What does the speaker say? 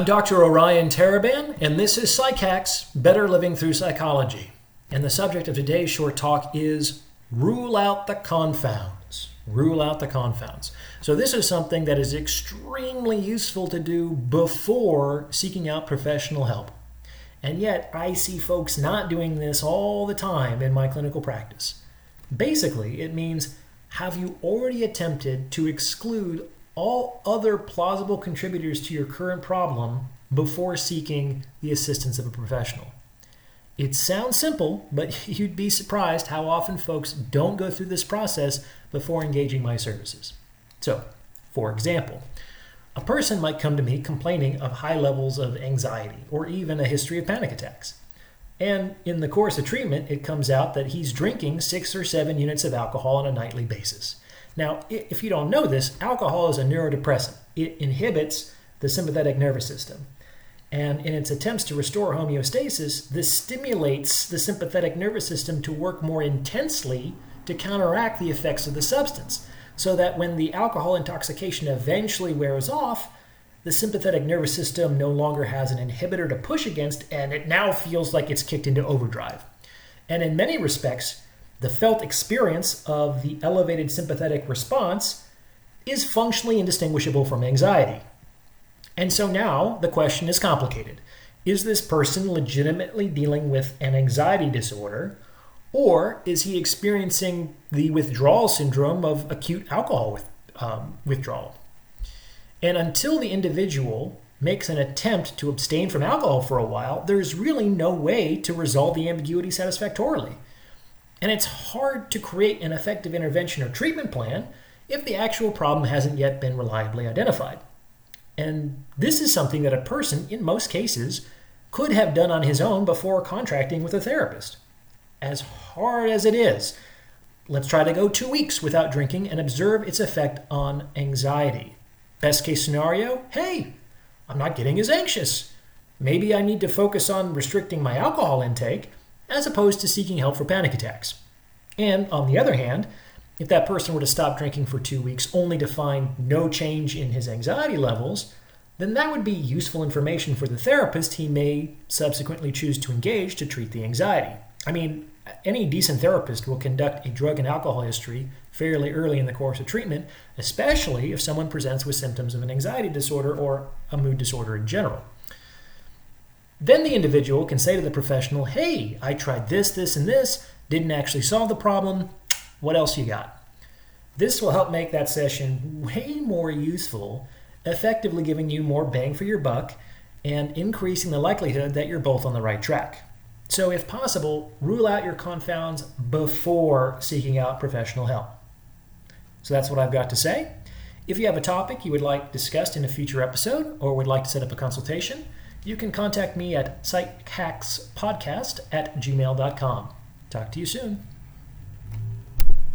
I'm Dr. Orion Taraban, and this is PsycHacks Better Living Through Psychology. And the subject of today's short talk is Rule Out the Confounds. Rule out the confounds. So, this is something that is extremely useful to do before seeking out professional help. And yet, I see folks not doing this all the time in my clinical practice. Basically, it means have you already attempted to exclude all other plausible contributors to your current problem before seeking the assistance of a professional. It sounds simple, but you'd be surprised how often folks don't go through this process before engaging my services. So, for example, a person might come to me complaining of high levels of anxiety or even a history of panic attacks. And in the course of treatment, it comes out that he's drinking six or seven units of alcohol on a nightly basis. Now, if you don't know this, alcohol is a neurodepressant. It inhibits the sympathetic nervous system. And in its attempts to restore homeostasis, this stimulates the sympathetic nervous system to work more intensely to counteract the effects of the substance. So that when the alcohol intoxication eventually wears off, the sympathetic nervous system no longer has an inhibitor to push against, and it now feels like it's kicked into overdrive. And in many respects, the felt experience of the elevated sympathetic response is functionally indistinguishable from anxiety. And so now the question is complicated. Is this person legitimately dealing with an anxiety disorder, or is he experiencing the withdrawal syndrome of acute alcohol with, um, withdrawal? And until the individual makes an attempt to abstain from alcohol for a while, there's really no way to resolve the ambiguity satisfactorily. And it's hard to create an effective intervention or treatment plan if the actual problem hasn't yet been reliably identified. And this is something that a person, in most cases, could have done on his own before contracting with a therapist. As hard as it is, let's try to go two weeks without drinking and observe its effect on anxiety. Best case scenario hey, I'm not getting as anxious. Maybe I need to focus on restricting my alcohol intake as opposed to seeking help for panic attacks. And on the other hand, if that person were to stop drinking for two weeks only to find no change in his anxiety levels, then that would be useful information for the therapist he may subsequently choose to engage to treat the anxiety. I mean, any decent therapist will conduct a drug and alcohol history fairly early in the course of treatment, especially if someone presents with symptoms of an anxiety disorder or a mood disorder in general. Then the individual can say to the professional, hey, I tried this, this, and this, didn't actually solve the problem. What else you got? This will help make that session way more useful, effectively giving you more bang for your buck and increasing the likelihood that you're both on the right track. So, if possible, rule out your confounds before seeking out professional help. So, that's what I've got to say. If you have a topic you would like discussed in a future episode or would like to set up a consultation, you can contact me at psychhackspodcast at gmail.com. Talk to you soon.